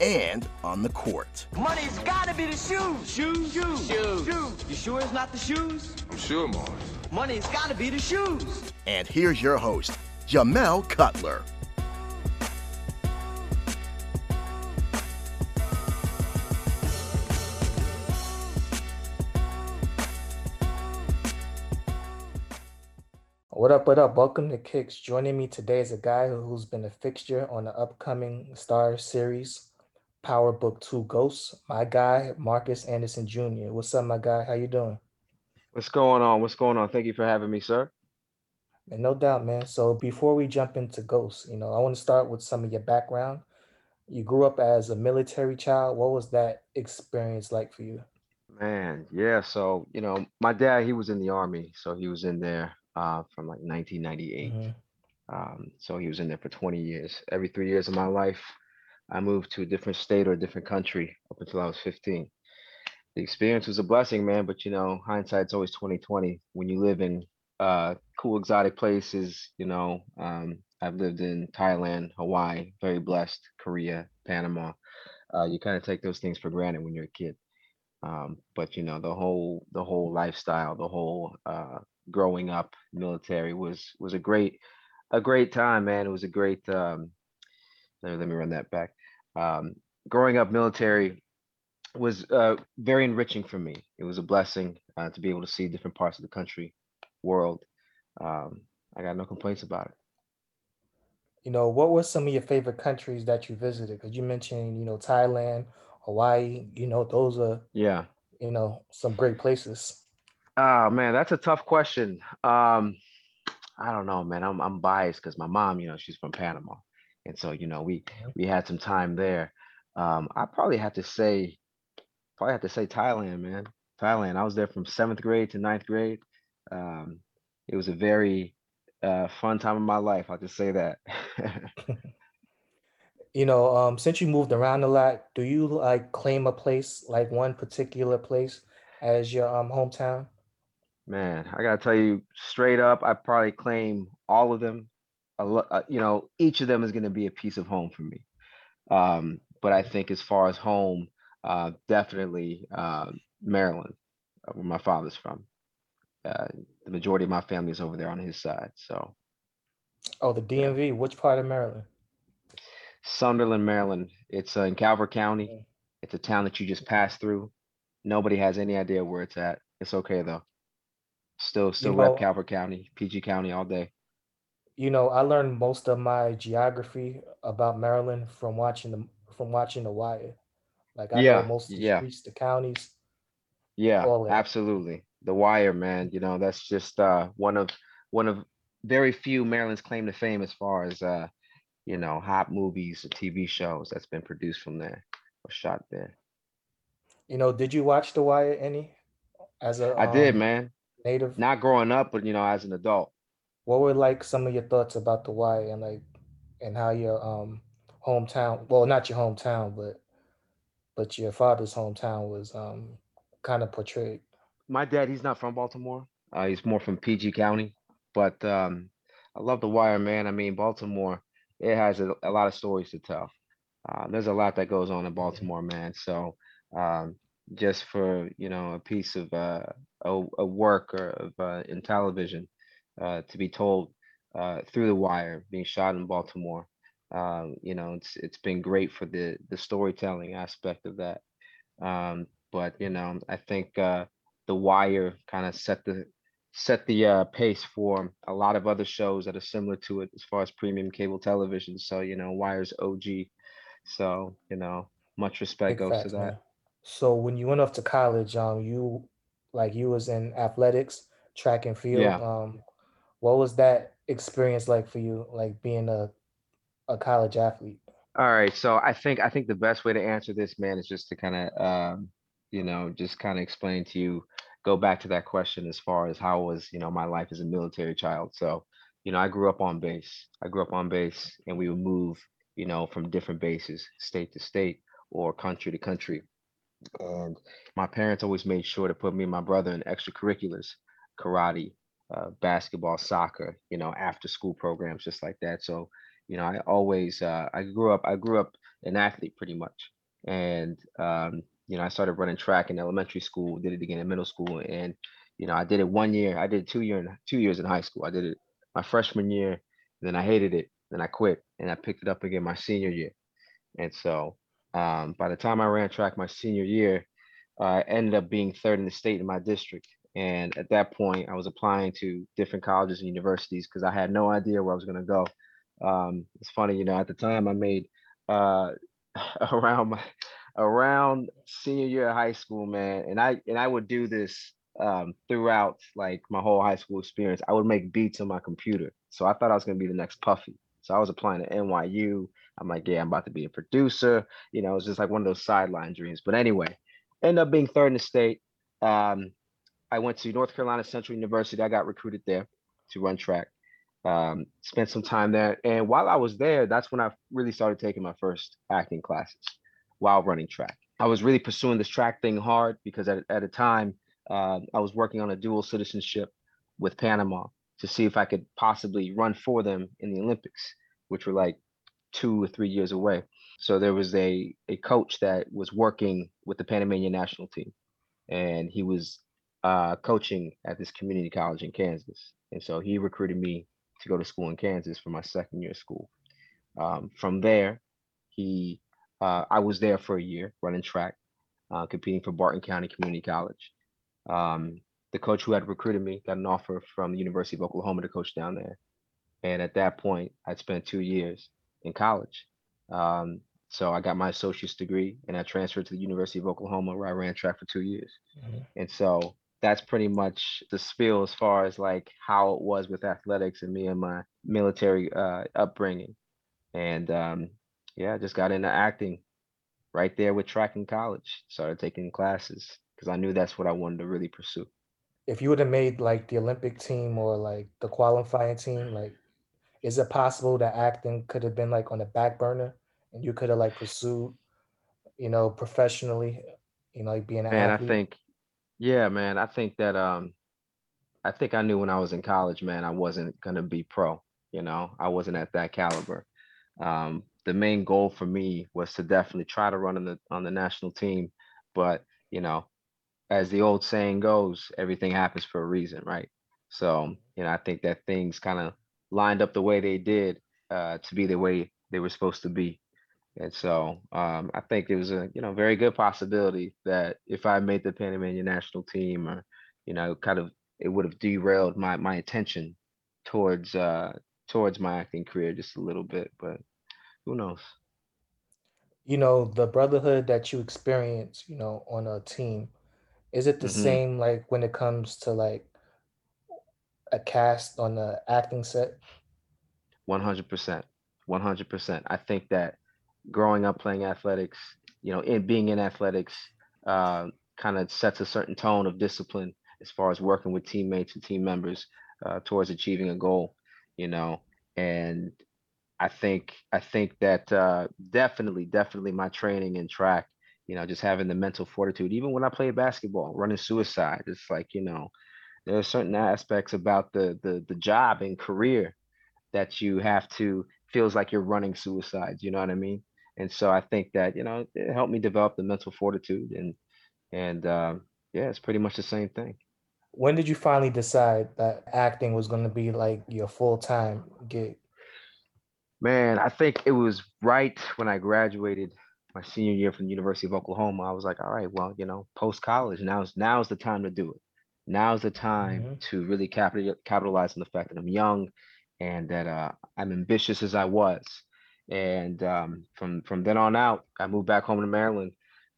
and on the court. Money's gotta be the shoes. Shoes, shoes, shoes. shoes. You sure it's not the shoes? I'm sure, Mars. Money's gotta be the shoes. And here's your host, Jamel Cutler. What up, what up? Welcome to Kicks. Joining me today is a guy who's been a fixture on the upcoming Starz series, Power Book 2 Ghosts. My guy, Marcus Anderson Jr. What's up, my guy? How you doing? What's going on? What's going on? Thank you for having me, sir. And no doubt, man. So before we jump into Ghosts, you know, I want to start with some of your background. You grew up as a military child. What was that experience like for you? Man, yeah. So, you know, my dad, he was in the army. So he was in there uh, from like 1998. Mhm. Um, so he was in there for 20 years. Every three years of my life, I moved to a different state or a different country up until I was 15. The experience was a blessing, man. But you know, hindsight's always 2020. When you live in uh, cool, exotic places, you know, um, I've lived in Thailand, Hawaii, very blessed, Korea, Panama. Uh, you kind of take those things for granted when you're a kid. Um, but you know, the whole the whole lifestyle, the whole uh, growing up military was was a great a great time, man. It was a great um, let, me run that back. Um, growing up military was uh, very enriching for me. It was a blessing uh, to be able to see different parts of the country, world. Um, I got no complaints about it. You know, what were some of your favorite countries that you visited? Because you mentioned, you know, Thailand, Hawaii, you know, those are, Yeah. you know, some great places. Oh man, that's a tough question. Um, I don't know, man. I'm I'm biased because my mom, you know, she's from Panama, and so you know we Mhm. we had some time there. Um, I probably have to say, probably have to say Thailand, man. Thailand. I was there from seventh grade to ninth grade. Um, it was a very uh, fun time of my life. I'll just say that. You know, um, since you moved around a lot, do you like claim a place, like one particular place as your um hometown? Man, I gotta tell you straight up, I probably claim all of them. A uh, you know, each of them is gonna be a piece of home for me. Um, but I think as far as home, uh, definitely uh, Maryland, uh, where my father's from. Uh, the majority of my family is over there on his side. So Oh, the DMV, which part of Maryland? Sunderland, Maryland. It's uh, in Calvert County. Mm. It's a town that you just pass through. Nobody has any idea where it's at. It's okay though. Still, still rep know- Calvert County, PG County all day. You know, I learned most of my geography about Maryland from watching the from watching The Wire. Like I Yeah, know most of the yeah. streets, the counties. Yeah, absolutely. The Wire, man. You know, that's just uh one of one of very few Maryland's claim to fame as far as uh, you know, hot movies or TV shows that's been produced from there or shot there. You know, did you watch The Wire any as a I did, um, man. native? Not growing up, but you know, as an adult. What were like some of your thoughts about The Wire and like and how your um hometown, well, not your hometown, but but your father's hometown was um kind of portrayed. My dad, he's not from Baltimore. Uh, he's more from PG County. But um, I love The Wire, man. I mean, Baltimore, it has a, a lot of stories to tell. Uh, there's a lot that goes on in Baltimore, man. So um, just for you know a piece of uh, a, a work or of uh, in television uh, to be told uh, through The Wire, being shot in Baltimore, um, you know, it's it's been great for the the storytelling aspect of that. Um, but you know, I think uh, The Wire kind of set the set the uh, pace for a lot of other shows that are similar to it as far as premium cable television. So, you know, Wire's OG. So, you know, much respect Big goes to that. man. So when you went off to college, um, you like you was in athletics, track and field. Yeah. Um, what was that experience like for you, like being a a college athlete? All right, so I think I think the best way to answer this, man, is just to kind of, um, you know, just kind of explain to you, go back to that question as far as how was, you know, my life as a military child. So, you know, I grew up on base. I grew up on base, and we would move, you know, from different bases, state to state or country to country. And my parents always made sure to put me and my brother in extracurriculars, karate, uh, basketball, soccer, you know, after school programs, just like that. So, you know, I always, uh, I grew up, I grew up an athlete pretty much. And, um, you know, I started running track in elementary school, did it again in middle school. And, you know, I did it one year, I did two year and two years in high school. I did it my freshman year, then I hated it, then I quit and I picked it up again my senior year. And so um, by the time I ran track my senior year, uh, I ended up being third in the state in my district. And at that point, I was applying to different colleges and universities because I had no idea where I was going to go. Um, it's funny, you know, at the time I made uh, around my around senior year of high school, man, and I and I would do this um, throughout like my whole high school experience. I would make beats on my computer, so I thought I was going to be the next Puffy. So I was applying to NYU. I'm like, yeah, I'm about to be a producer. You know, it's just like one of those sideline dreams. But anyway, end up being third in the state. Um, I went to North Carolina Central University. I got recruited there to run track. Um, spent some time there, and while I was there, that's when I really started taking my first acting classes while running track. I was really pursuing this track thing hard because at at a time uh, I was working on a dual citizenship with Panama to see if I could possibly run for them in the Olympics, which were like two or three years away. So there was a a coach that was working with the Panamanian national team, and he was uh, coaching at this community college in Kansas. And so he recruited me to go to school in Kansas for my second year of school. Um, from there, he uh, I was there for a year running track, uh, competing for Barton County Community College. Um, the coach who had recruited me got an offer from the University of Oklahoma to coach down there. And at that point, I'd spent two years in college. Um, so I got my associate's degree and I transferred to the University of Oklahoma where I ran track for two years. Mhm. And so that's pretty much the spiel as far as like how it was with athletics and me and my military uh, upbringing. And um, yeah, just got into acting right there with track in college. Started taking classes because I knew that's what I wanted to really pursue. If you would have made like the Olympic team or like the qualifying team, like is it possible that acting could have been like on the back burner and you could have like pursued, you know, professionally, you know, like being an Man, I think, yeah, man, I think that um I think I knew when I was in college, man, I wasn't gonna be pro, you know, I wasn't at that caliber. Um, the main goal for me was to definitely try to run on the on the national team, but you know, as the old saying goes, everything happens for a reason, right? So, you know, I think that things kind of lined up the way they did uh, to be the way they were supposed to be. And so um, I think it was a you know very good possibility that if I made the Panamanian national team, or you know, kind of it would have derailed my my attention towards uh towards my acting career just a little bit. But who knows? You know, the brotherhood that you experience, you know, on a team, is it the hmm same like when it comes to like a cast on the acting set? 100%. 100%. I think that growing up playing athletics, you know, in being in athletics, uh, kind of sets a certain tone of discipline as far as working with teammates and team members uh, towards achieving a goal, you know. And I think I think that uh, definitely, definitely my training and track, you know, just having the mental fortitude. Even when I played basketball, running suicide, it's like you know, there are certain aspects about the the the job and career that you have to feels like you're running suicides. You know what I mean? And so I think that you know it helped me develop the mental fortitude and and um, yeah, it's pretty much the same thing. When did you finally decide that acting was going to be like your full-time gig? Man, I think it was right when I graduated my senior year from the University of Oklahoma. I was like, all right, well, you know, post college, now's now's the time to do it. now's the time Mhm. to really capital capitalize on the fact that I'm young and that uh, I'm ambitious as I was. And um, from from then on out, I moved back home to Maryland,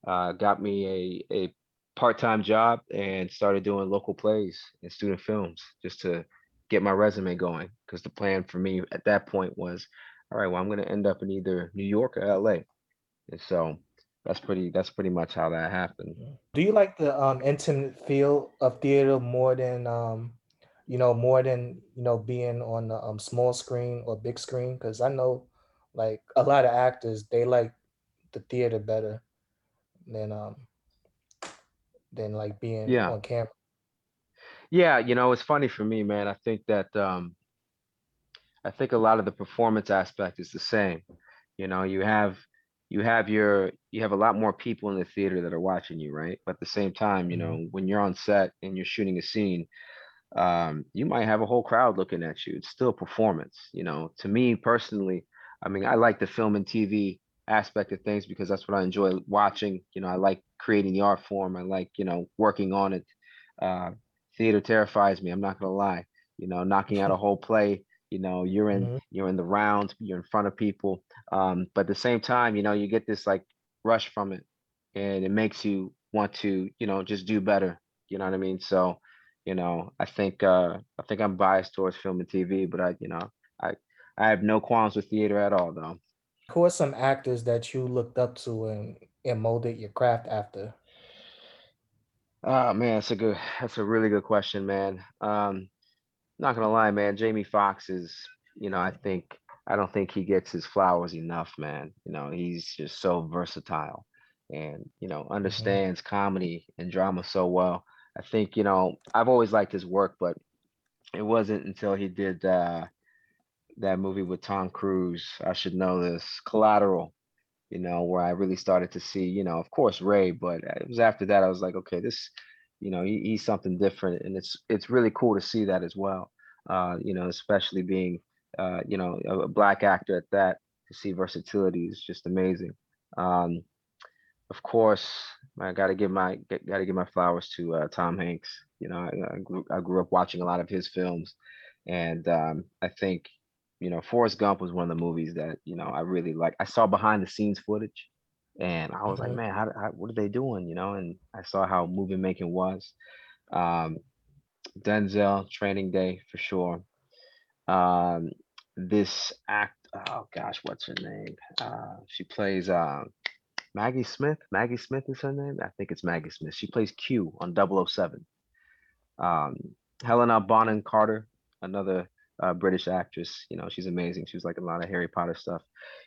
uh, got me a a part-time job, and started doing local plays and student films just to get my resume going. Because the plan for me at that point was, all right, well, I'm going to end up in either New York or LA. And so that's pretty that's pretty much how that happened. Do you like the um intimate feel of theater more than um you know more than you know being on the um small screen or big screen? Because I know like a lot of actors they like the theater better than um than like being Yeah. on camera. Yeah, you know, it's funny for me, man. I think that um I think a lot of the performance aspect is the same. You know, you have you have your you have a lot more people in the theater that are watching you, right? But at the same time, you Mhm. know, when you're on set and you're shooting a scene, um, you might have a whole crowd looking at you. It's still performance, you know. To me personally, I mean, I like the film and TV aspect of things because that's what I enjoy watching. You know, I like creating the art form. I like, you know, working on it. Uh, theater terrifies me. I'm not gonna lie. You know, knocking out a whole play. You know, you're in Mhm. you're in the round. You're in front of people. Um, but at the same time, you know, you get this like rush from it, and it makes you want to, you know, just do better. You know what I mean? So, you know, I think uh, I think I'm biased towards film and TV, but I, you know, I I have no qualms with theater at all, though. Who are some actors that you looked up to and, and molded your craft after? Oh man, that's a good, that's a really good question, man. Um, not gonna lie, man. Jamie Foxx is, you know, I think I don't think he gets his flowers enough, man. You know, he's just so versatile and, you know, Mhm. understands comedy and drama so well. I think, you know, I've always liked his work, but it wasn't until he did uh that movie with Tom Cruise, I should know this, Collateral, you know, where I really started to see, you know, of course Ray, but it was after that I was like, okay, this, you know, he, he's something different, and it's it's really cool to see that as well. Uh, you know, especially being, uh, you know, a, a black actor at that, to see versatility is just amazing. Um, of course, I got to give my got to give my flowers to uh, Tom Hanks. You know, I, I grew I grew up watching a lot of his films, and um, I think you know Forrest Gump was one of the movies that you know I really like. I saw behind the scenes footage, and I was like, Mhm. man, how, how what are they doing? You know, and I saw how movie making was. Um, Denzel, Training Day for sure. Um, this act, oh gosh, what's her name? Uh, she plays uh, Maggie Smith. Maggie Smith is her name. I think it's Maggie Smith. She plays Q on 007. Um, Helena Bonham Carter, another uh, British actress. You know, she's amazing. She was like a lot of Harry Potter stuff.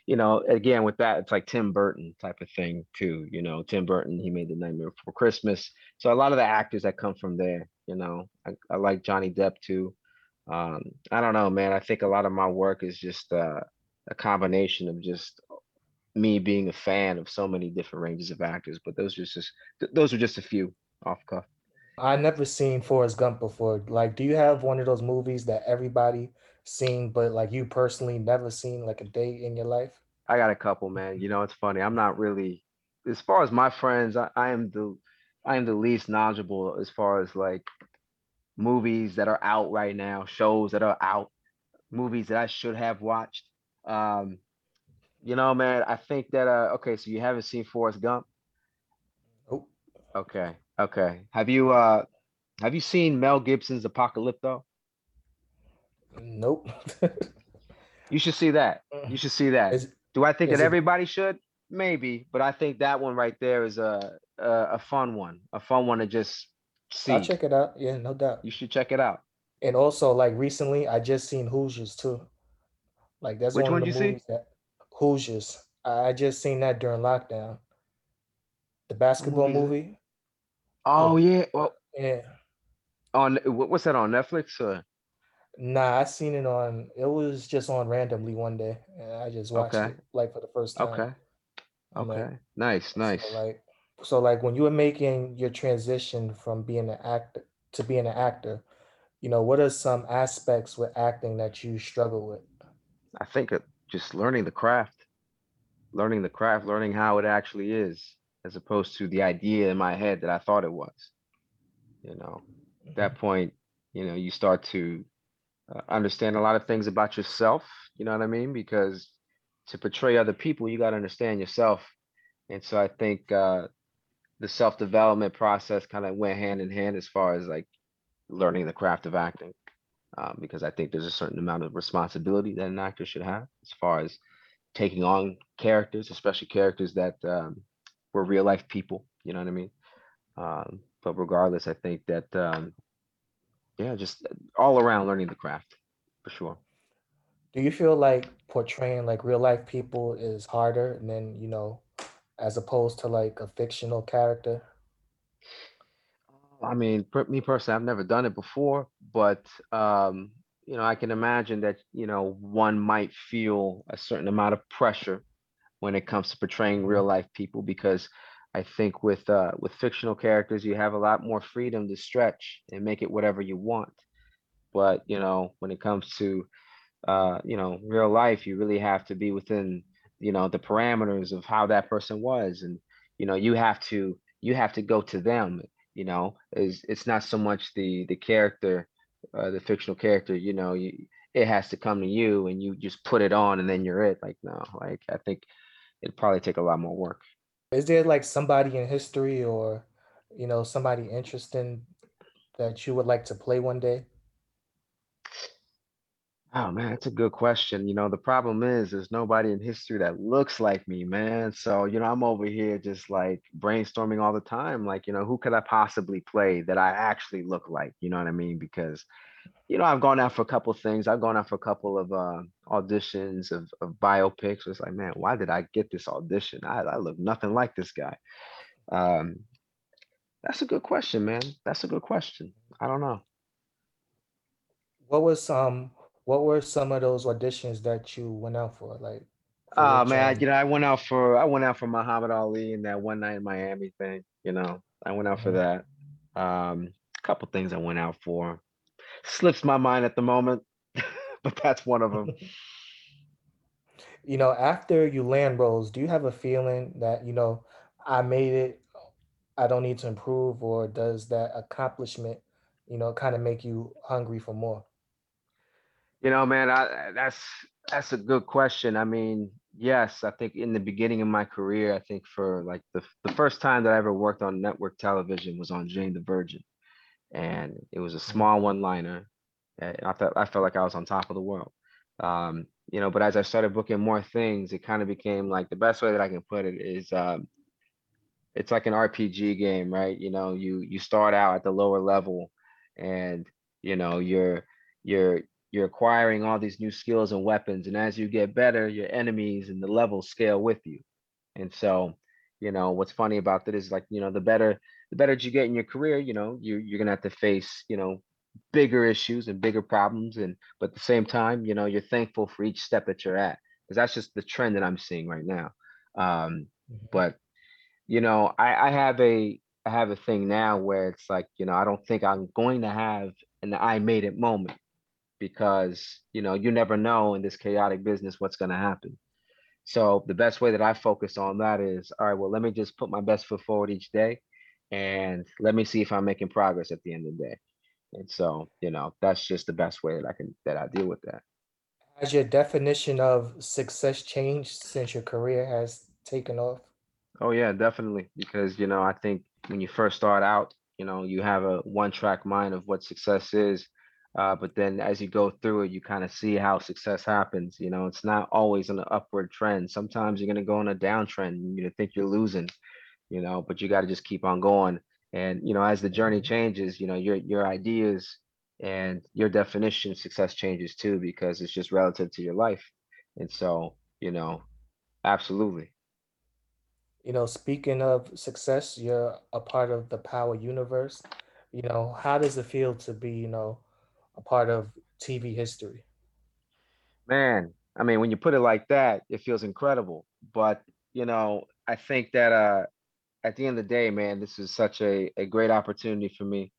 You know, again with that, it's like Tim Burton type of thing too. You know, Tim Burton, he made The Nightmare Before Christmas. So a lot of the actors that come from there. You know, I, I like Johnny Depp too. Um, I don't know, man. I think a lot of my work is just uh, a combination of just me being a fan of so many different ranges of actors. But those are just those are just a few off cuff. I never seen Forrest Gump before. Like, do you have one of those movies that everybody seen, but like you personally never seen like a day in your life? I got a couple, man. You know, it's funny. I'm not really as far as my friends. I, I am the I am the least knowledgeable as far as like movies that are out right now, shows that are out, movies that I should have watched. Um, you know, man. I think that uh, okay. So you haven't seen Forrest Gump? Nope. Okay, okay. Have you uh have you seen Mel Gibson's Apocalypto? Nope. You should see that. You should see that. Is, Do I think is that it- everybody should? Maybe, but I think that one right there is a a, a fun one, a fun one to just see. I'll check it out. Yeah, no doubt. You should check it out. And also, like recently, I just seen Hoosiers too. Like that's Which one one of the you see? movies that Hoosiers. I I just seen that during lockdown. The basketball movie is movie. Oh, oh yeah. Well, Yeah. on eh, what- what's that on Netflix? Or? Nah, I seen it on. It was just on randomly one day, and I just watched Okay. it like for the first time. Okay. I'm like, Okay. Nice. Nice. So like, so like when you were making your transition from being an actor to being an actor, you know, what are some aspects with acting that you struggle with? I think uh, just learning the craft, learning the craft, learning how it actually is, as opposed to the idea in my head that I thought it was. You know. that point, you know, you start to uh, understand a lot of things about yourself. You know what I mean? Because to portray other people, you got to understand yourself. And so I think uh, the self development process kind of went hand in hand as far as like learning the craft of acting. Um, because I think there's a certain amount of responsibility that an actor should have as far as taking on characters, especially characters that um, were real life people. You know what I mean? Um, but regardless, I think that um, yeah, just all around learning the craft for sure. Do you feel like portraying like real life people is harder than, you know, as opposed to like a fictional character? I mean, me personally, I've never done it before, but um, you know, I can imagine that, you know, one might feel a certain amount of pressure when it comes to portraying real life people because I think with uh with fictional characters you have a lot more freedom to stretch and make it whatever you want. But, you know, when it comes to uh, you know, real life, you really have to be within, you know, the parameters of how that person was. And, you know, you have to you have to go to them, you know, is it's not so much the the character, uh, the fictional character, you know, you it has to come to you and you just put it on and then you're it. Like, no, like I think it'd probably take a lot more work. Is there like somebody in history or, you know, somebody interesting that you would like to play one day? Oh man, that's a good question. You know, the problem is there's nobody in history that looks like me, man. So, you know, I'm over here just like brainstorming all the time. Like, you know, who could I possibly play that I actually look like? You know what I mean? Because, you know, I've gone out for a couple of things. I've gone out for a couple of uh, auditions of, of biopics. It's like, man, why did I get this audition? I, I look nothing like this guy. Um, that's a good question, man. That's a good question. I don't know. What was um what were some of those auditions that you went out for? Like for Oh man, I- you know, I went out for I went out for Muhammad Ali and that one night in Miami thing. You know, I went out for mhm. that. Um, a couple things I went out for. Slips my mind at the moment, but that's one of them. You know, after you land roles, do you have a feeling that, you know, I made it, I don't need to improve, or does that accomplishment, you know, kind of make you hungry for more? You know, man, I, that's that's a good question. I mean, yes, I think in the beginning of my career, I think for like the the first time that I ever worked on network television was on Jane the Virgin, and it was a Mhm. small one-liner. and I felt I felt like I was on top of the world. Um, you know, but as I started booking more things, it kind of became like the best way that I can put it is um, it's like an RPG game, right? You know, you you start out at the lower level and you know, you're you're you're acquiring all these new skills and weapons and as you get better, your enemies and the levels scale with you. And so, you know, what's funny about that is like, you know, the better the better you get in your career, you know, you you're gonna have to face, you know, bigger issues and bigger problems and but at the same time, you know, you're thankful for each step that you're at. Because that's just the trend that I'm seeing right now. Um, Mhm. but you know, I, I have a I have a thing now where it's like, you know, I don't think I'm going to have an I made it moment because, you know, you never know in this chaotic business what's going to happen. So the best way that I focus on that is, all right, well, let me just put my best foot forward each day and let me see if I'm making progress at the end of the day. And so, you know, that's just the best way that I can that I deal with that. Has your definition of success changed since your career has taken off? Oh yeah, definitely. Because, you know, I think when you first start out, you know, you have a one track mind of what success is. Uh, but then as you go through it, you kind of see how success happens. You know, it's not always an upward trend. Sometimes you're gonna go on a downtrend and you're think you're losing, you know, but you got to just keep on going. And, you know, as the journey Mhm. changes, you know, your your ideas and your definition of success changes too, because it's just relative to your life. And so, you know, absolutely. You know, speaking of success, you're a part of the Power universe. You know, how does it feel to be, you know, a part of TV history? Man, I mean, when you put it like that, it feels incredible. But, you know, I think that uh at the end of the day, man, this is such a, a great opportunity for me.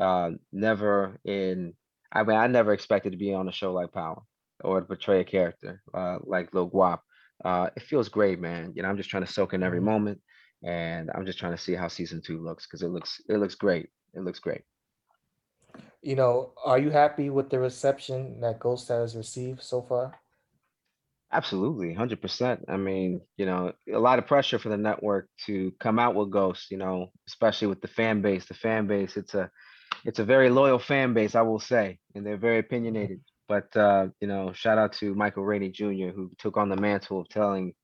Uh, never in, I mean, I never expected to be on a show like Power or to portray a character uh, like Lil Guap. Uh, it feels great, man. You know, I'm just trying to soak in every Mhm. moment, and I'm just trying to see how season two looks because it looks it looks great. It looks great. You know, are you happy with the reception that Ghost has received so far? Absolutely, hundred percent. I mean, you know, a lot of pressure for the network to come out with Ghost, you know, especially with the fan base. The fan base, it's a it's a very loyal fan base, I will say, and they're very opinionated. But uh, you know, shout out to Michael Rainey Jr., who took on the mantle of telling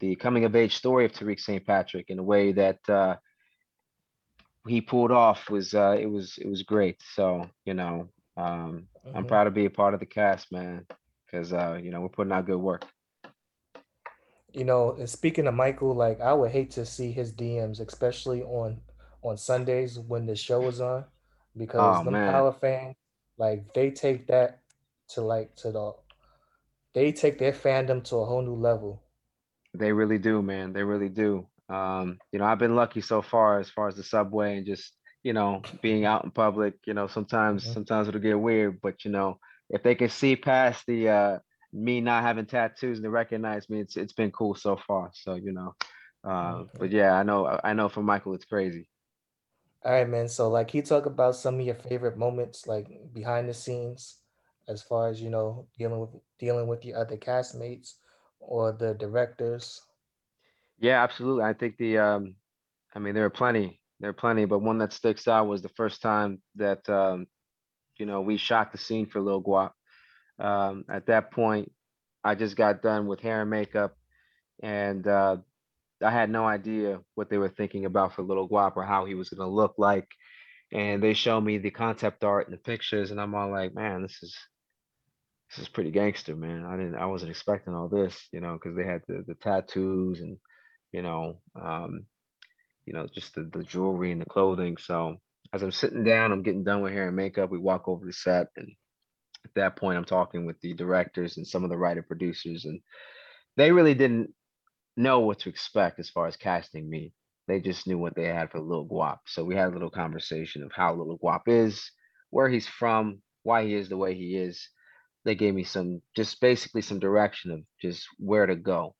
the coming of age story of Tariq St. Patrick in a way that uh, he pulled off was uh, it was it was great. So you know, um, I'm Mhm. proud to be a part of the cast, man, because uh, you know we're putting out good work. You know, and speaking of Michael, like I would hate to see his DMs, especially on on Sundays when the show is on, because Oh man, power fans, like they take that to like to the they take their fandom to a whole new level. they really do, man. They really do. Um, you know, I've been lucky so far as far as the subway and just you know being out in public. You know, sometimes Mhm. sometimes it'll get weird, but you know, if they can see past the uh me not having tattoos and they recognize me, it's it's been cool so far. So you know, uh, Mhm. but yeah, I know I know for Michael it's crazy. All right, man. So like, can you talk about some of your favorite moments, like behind the scenes, as far as you know, dealing with dealing with your other castmates or the directors. Yeah, absolutely. I think the um I mean there are plenty. There are plenty, but one that sticks out was the first time that um, you know, we shot the scene for Lil Guap. Um, at that point, I just got done with hair and makeup and uh I had no idea what they were thinking about for Little Guap or how he was gonna look like. And they showed me the concept art and the pictures, and I'm all like, man, this is this is pretty gangster, man. I didn't I wasn't expecting all this, you know, because they had the the tattoos and you know, um, you know, just the, the jewelry and the clothing. So as I'm sitting down, I'm getting done with hair and makeup. We walk over the set, and at that point, I'm talking with the directors and some of the writer producers, and they really didn't know what to expect as far as casting me. They just knew what they had for Lil Guap. So we had a little conversation of how Lil Guap is, where he's from, why he is the way he is. They gave me some, just basically some direction of just where to go.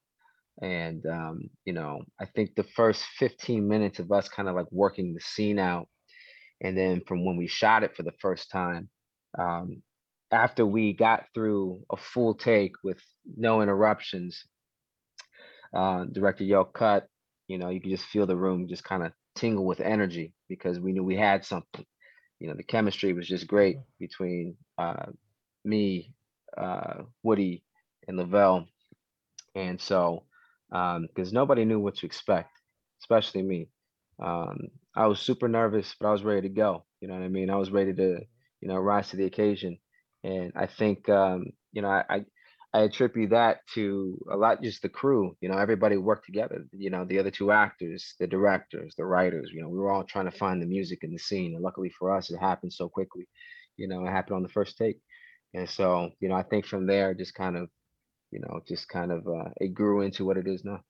And um, you know, I think the first 15 minutes of us kind of like working the scene out, and then from when we shot it for the first time, um, after we got through a full take with no interruptions, uh, director yelled cut. You know, you could just feel the room just kind of tingle with energy because we knew we had something. You know, the chemistry was just great between uh, me, uh, Woody, and Lovell. And so, because nobody knew what to expect, especially me. Um, I was super nervous, but I was ready to go. You know what I mean? I was ready to, you know, rise to the occasion. And I think, um, you know, I, I I attribute that to a lot just the crew. You know, everybody worked together. You know, the other two actors, the directors, the writers. You know, we were all trying to find the music in the scene, and luckily for us, it happened so quickly. You know, it happened on the first take, and so you know, I think from there, just kind of, you know, just kind of uh, it grew into what it is now.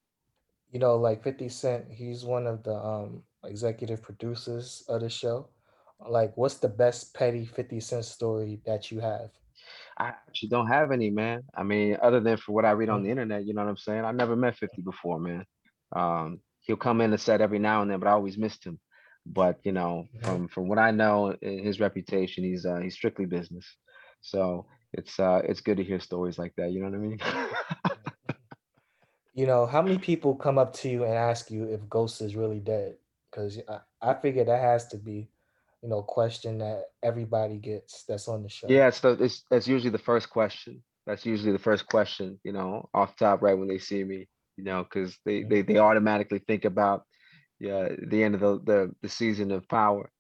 You know, like 50 Cent, he's one of the um executive producers of the show. Like, what's the best petty 50 Cent story that you have? I actually don't have any, man. I mean, other than for what I read on Mm, the internet, you know what I'm saying? I never met 50 before, man. Um, he'll come in the set every now and then, but I always missed him. But you know, mhm. from from what I know, his reputation, he's uh he's strictly business. So it's uh it's good to hear stories like that, you know what I mean? You know, how many people come up to you and ask you if Ghost is really dead? Because I, I figure that has to be, you know, question that everybody gets that's on the show. Yeah, it's the it's that's usually the first question. That's usually the first question, you know, off top right when they see me, you know, because they, Mhm. they they automatically think about yeah the end of the the, the season of Power,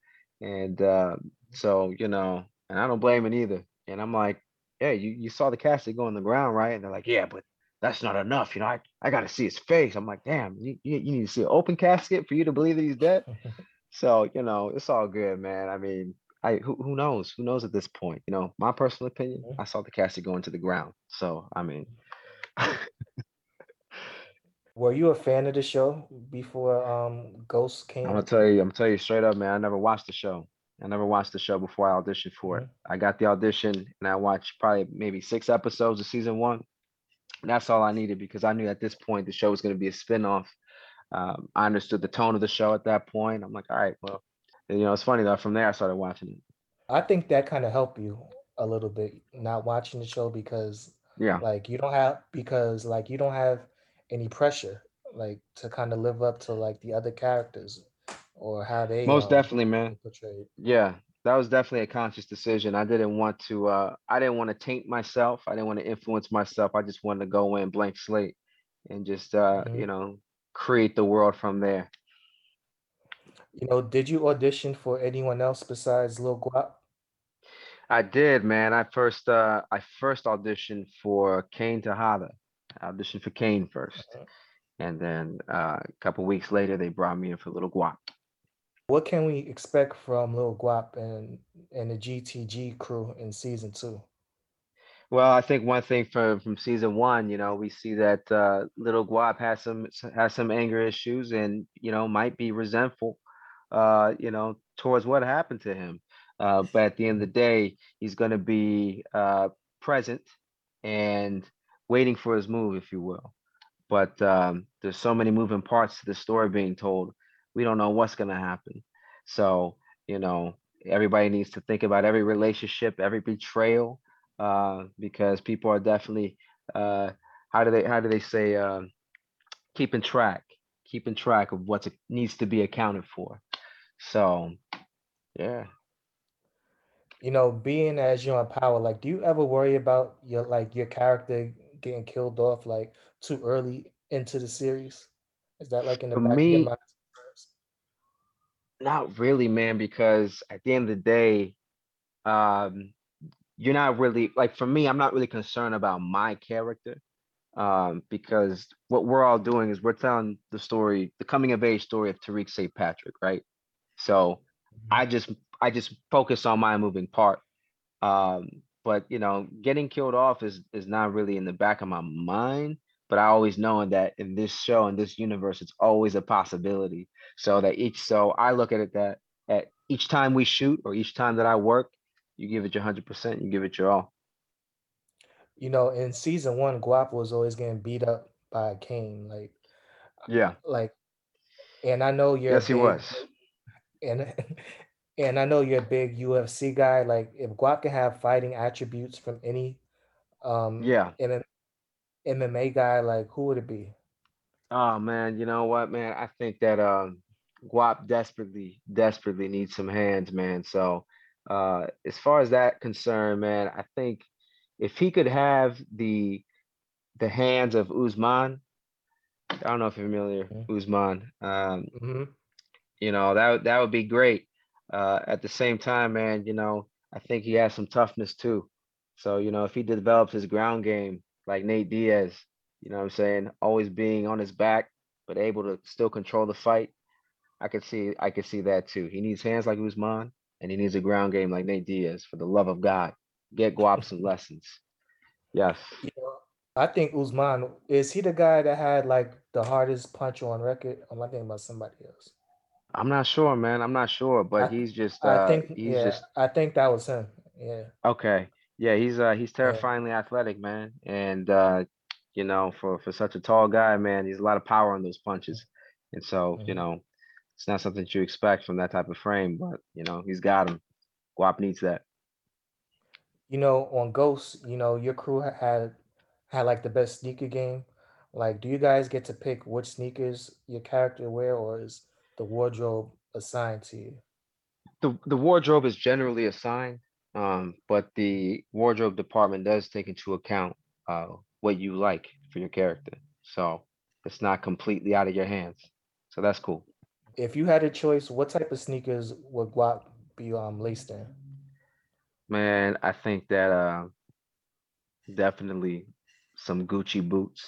and uh, so you know, and I don't blame it either. And I'm like, yeah, you you saw the casket go on the ground, right? And they're like, yeah, but that's not enough, you know. I I got to see his face. I'm like, damn, you, you you need to see an open casket for you to believe that he's dead. So, you know, it's all good, man. I mean, I who who knows? Who knows at this point? You know, my personal opinion. I saw the casket go into the ground. So, I mean, Were you a fan of the show before um Ghost am gonna tell you, I'm gonna tell you straight up, man. I never watched the show. I never watched the show before I auditioned for it. Mhm. I got the audition and I watched probably maybe six episodes of season one. And that's all I needed because I knew at this point the show was gonna be a spin-off. Um, I understood the tone of the show at that point. I'm like, all right, well, and, you know, it's funny though. From there, I started watching it. I think that kind of helped you a little bit not watching the show because Yeah. like you don't have because like you don't have any pressure like to kind of live up to like the other characters or how they Most um definitely, man. portrayed. Yeah, that was definitely a conscious decision. I didn't want to uh I didn't want to taint myself. I didn't want to influence myself. I just wanted to go in blank slate and just uh, Mhm. you know, create the world from there. You know, did you audition for anyone else besides Lil Guap? I did, man. I first uh I first auditioned for Cane Tejada. I auditioned for Kane first. Mhm. And then uh, a couple weeks later they brought me in for Little Guap. What can we expect from Lil Guap and and the GTG crew in season two? Well, I think one thing from from season one, you know, we see that uh, little Guap has some has some anger issues, and you know, might be resentful, uh, you know, towards what happened to him. Uh, but at the end of the day, he's going to be uh, present and waiting for his move, if you will. But um, there's so many moving parts to the story being told. We don't know what's going to happen. So, you know, everybody needs to think about every relationship, every betrayal, uh, because people are definitely uh, how do they how do they say um keeping track, keeping track of what needs to be accounted for. So, yeah. You know, being as you're in power, like, do you ever worry about your like your character getting killed off like too early into the series? Is that like in the For back of your me, mind? Not really, man, because at the end of the day, um, you're not really like for me, I'm not really concerned about my character. Um, because what we're all doing is we're telling the story, the coming of age story of Tariq St. Patrick, right? So I just I just focus on my moving part. Um, but you know, getting killed off is is not really in the back of my mind. But I always knowing that in this show, in this universe, it's always a possibility. So that each so I look at it that at each time we shoot or each time that I work, you give it your hundred percent, you give it your all. You know, in season one, Guap was always getting beat up by Cane, like Yeah. like, and I know you're Yes, he was. and and I know you're a big UFC guy. Like, if Guap can have fighting attributes from any um Yeah. and an MMA guy, like who would it be? Oh man, you know what, man? I think that um Guap desperately, desperately needs some hands, man. So uh as far as that concerned, man, I think if he could have the the hands of Usman, I don't know if you're familiar, Mhm. Usman. Um, hmm you know, that that would be great. Uh at the same time, man, you know, I think he has some toughness too. So, you know, if he develops his ground game like Nate Diaz, you know what I'm saying, always being on his back, but able to still control the fight, I could see I could see that too. He needs hands like Usman and he needs a ground game like Nate Diaz for the love of God. Get Guap some lessons. Yes. You know, I think Usman is he the guy that had like the hardest punch on record? Or am I thinking about somebody else? I'm not sure, man. I'm not sure, but I he's just I uh think he's yeah, just I think that was him. Yeah, okay. Yeah, he's uh he's yeah. terrifyingly athletic, man. And uh, you know, for for such a tall guy, man, he's a lot of power in those punches. And so, you mhm. know, it's not something that you expect from that type of frame, but you know, he's got him. Guap needs that. You know, on Ghost, you know, your crew had had like the best sneaker game. Like, do you guys get to pick which sneakers your character wear, or is the wardrobe assigned to you? The the wardrobe is generally assigned, um, but the wardrobe department does take into account uh what you like for your character. So it's not completely out of your hands. So that's cool. If you had a choice, what type of sneakers would Guap be um laced in? Man, I think that uh definitely some Gucci boots,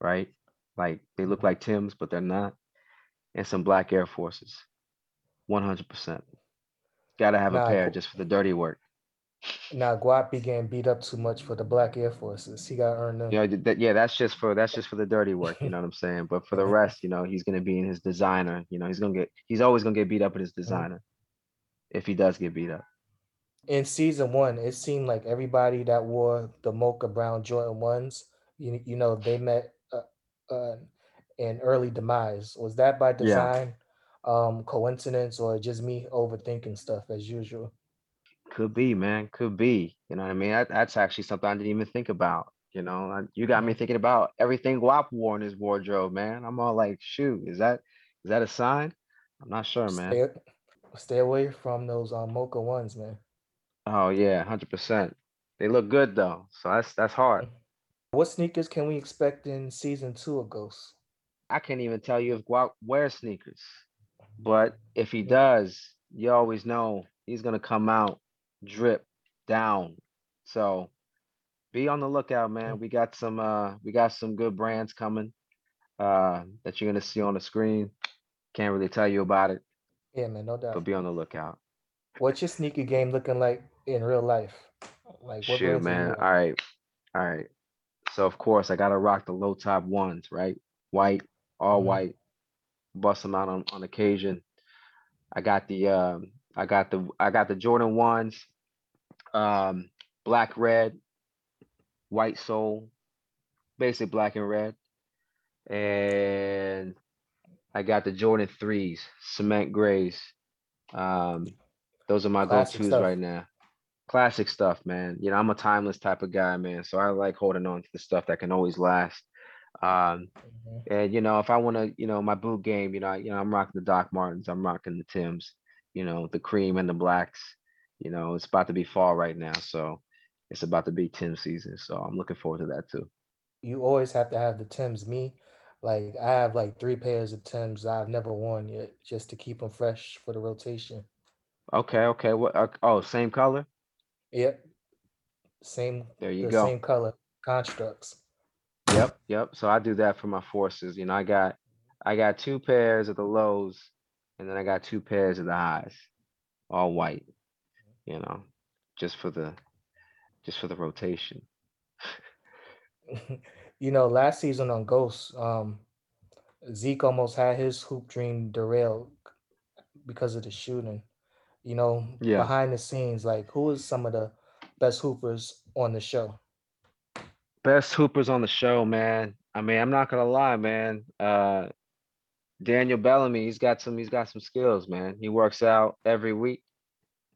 right? Like they look like Tim's, but they're not. And some black Air Forces. 100%. Gotta have a pair just for the dirty work. Nah, Guap be getting beat up too much for the black Air Forces. He got earned them. You know, that, yeah, that's just for that's just for the dirty work. You know what I'm saying? But for the rest, you know, he's gonna be in his designer. You know, he's gonna get he's always gonna get beat up in his designer if he does get beat up. in season one, it seemed like everybody that wore the mocha brown Jordan ones, you, you know, they met uh, uh, an early demise. Was that by Yeah. design, um, coincidence, or just me overthinking stuff as usual? Could be, man. Could be. You know what I mean? That, that's actually something I didn't even think about. You know, I- you got me thinking about everything Guap wore in his wardrobe, man. I'm all like, shoot, is that is that a sign? I'm not sure, man. Stay stay away from those um, mocha ones, man. Oh yeah, hundred percent. They look good though, so that's that's hard. What sneakers can we expect in season two of Ghost? I can't even tell you if Guap wears sneakers, but if he does, you always know he's gonna come out drip down. So be on the lookout, man. We got some uh we got some good brands coming uh that you're gonna see on the screen. Can't really tell you about it, Yeah, man, no doubt. but be on the lookout. What's your sneaker game looking like in real life? Like what Shoot, brands are you man. All right. All right. So of course I gotta rock the low top ones, right? White, all Mhm. white, bust them out on, on occasion. I got the um I got the I got the Jordan ones, um, black, red, white sole, basic black and red. And I got the Jordan threes, cement grays. Um, those are my Classic go-tos stuff. right now. Classic stuff, man. You know, I'm a timeless type of guy, man. So I like holding on to the stuff that can always last. Um, Mhm. and you know, if I want to, you know, my boot game, you know, I, you know, I'm rocking the Doc Martens, I'm rocking the Tims, you know, the cream and the blacks. You know, it's about to be fall right now, so it's about to be Tim season. So I'm looking forward to that too. You always have to have the Tims. Me, like I have like three pairs of Tims I've never worn yet, just to keep them fresh for the rotation. Okay, okay. What? Uh, oh, same color. Yep. Same There you the go. same color constructs. Yep, yep. So I do that for my forces. You know, I got I got two pairs of the lows, and then I got two pairs of the highs, all white. You know, just for the just for the rotation. you know, last season on Ghosts, um, Zeke almost had his hoop dream derailed because of the shooting. You know, Yeah. behind the scenes, like who is some of the best hoopers on the show? Best hoopers on the show, man. I mean, I'm not gonna lie, man. Uh Daniel Bellomy, he's got some he's got some skills, man. He works out every week.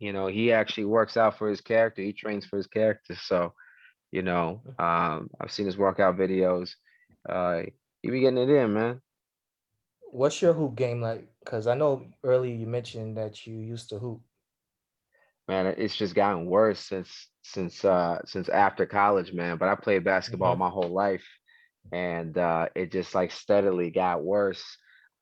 You know, he actually works out for his character. He trains for his character. So, you know, um, I've seen his workout videos. Uh he be getting it in, man. What's your hoop game like? Because I know earlier you mentioned that you used to hoop. Man, it's just gotten worse since since uh since after college, man. But I played basketball Mhm. my whole life and uh it just like steadily got worse.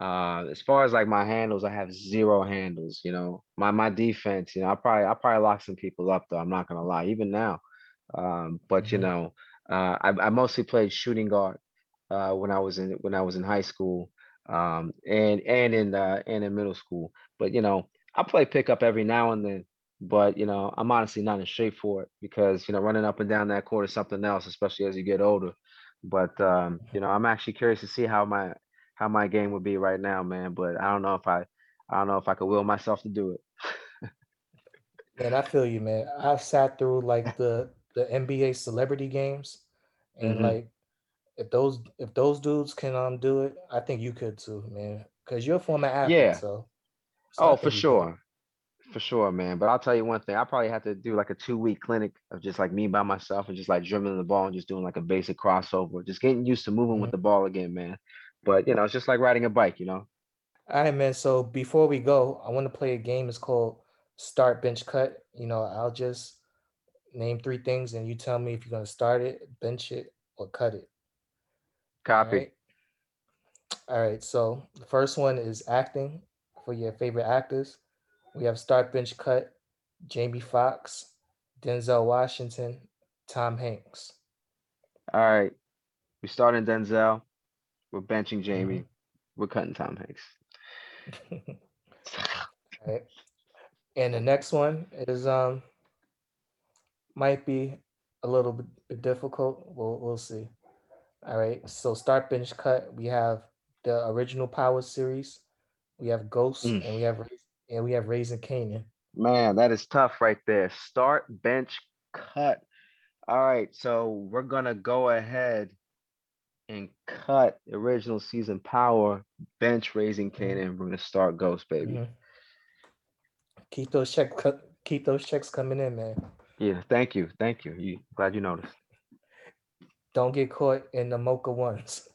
Uh as far as like my handles, I have zero handles, you know. My my defense, you know, I probably I probably lock some people up though, I'm not gonna lie, even now. Um, but you Mhm. know, uh I, I mostly played shooting guard uh when I was in when I was in high school um and and in uh and in middle school. But you know, I play pickup every now and then but you know i'm honestly not in shape for it because you know running up and down that court is something else especially as you get older but um you know i'm actually curious to see how my how my game would be right now man but i don't know if i i don't know if i could will myself to do it Man, I feel you, man. I've sat through like the the NBA celebrity games, and Mhm. like if those if those dudes can um do it, I think you could too, man. Because you're a former athlete, Yeah. so, so oh for sure for sure man but i'll tell you one thing i probably have to do like a two week clinic of just like me by myself and just like dribbling the ball and just doing like a basic crossover just getting used to moving with Mhm. the ball again man but you know it's just like riding a bike you know All right, man. So before we go, I want to play a game. It's called Start Bench Cut. You know, I'll just name three things, and you tell me if you're gonna start it, bench it, or cut it. Copy right. All right. So the first one is acting for your favorite actors. We have start bench cut, Jamie Foxx, Denzel Washington, Tom Hanks. All right. We start starting Denzel. We're benching Jamie. We're cutting Tom Hanks. All right. And the next one is um might be a little bit difficult. We'll we'll see. All right. So start bench cut. We have the original Power series. We have Ghost, Mm. and we have and we have Raising Kanan. Man, that is tough right there. Start, bench, cut. All right. So we're going to go ahead and cut original season power, bench raising Kanan. We're going to start Ghost, baby. Mhm. Keep those check Keep those checks coming in, man. Yeah, thank you, thank you. You glad you noticed. Don't get caught in the mocha ones.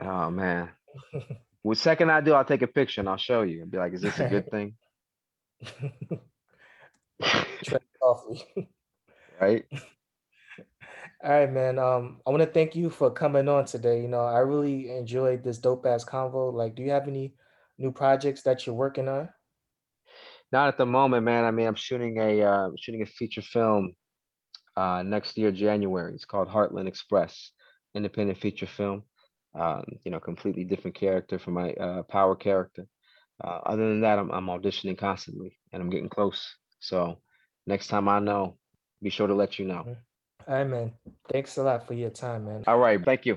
Oh man. Well, second I do, I'll take a picture and I'll show you and be like, is this a good thing? Coffee. Right? All right, man. Um, I want to thank you for coming on today. You know, I really enjoyed this dope ass convo. Like, do you have any new projects that you're working on? Not at the moment, man. I mean, I'm shooting a uh, shooting a feature film uh, next year, January. It's called Heartland Express, independent feature film. Um, you know, completely different character from my uh, power character. Uh, other than that, I'm, I'm auditioning constantly, and I'm getting close. So next time I know, be sure to let you know. Man. Thanks a lot for your time, man. All right, thank you.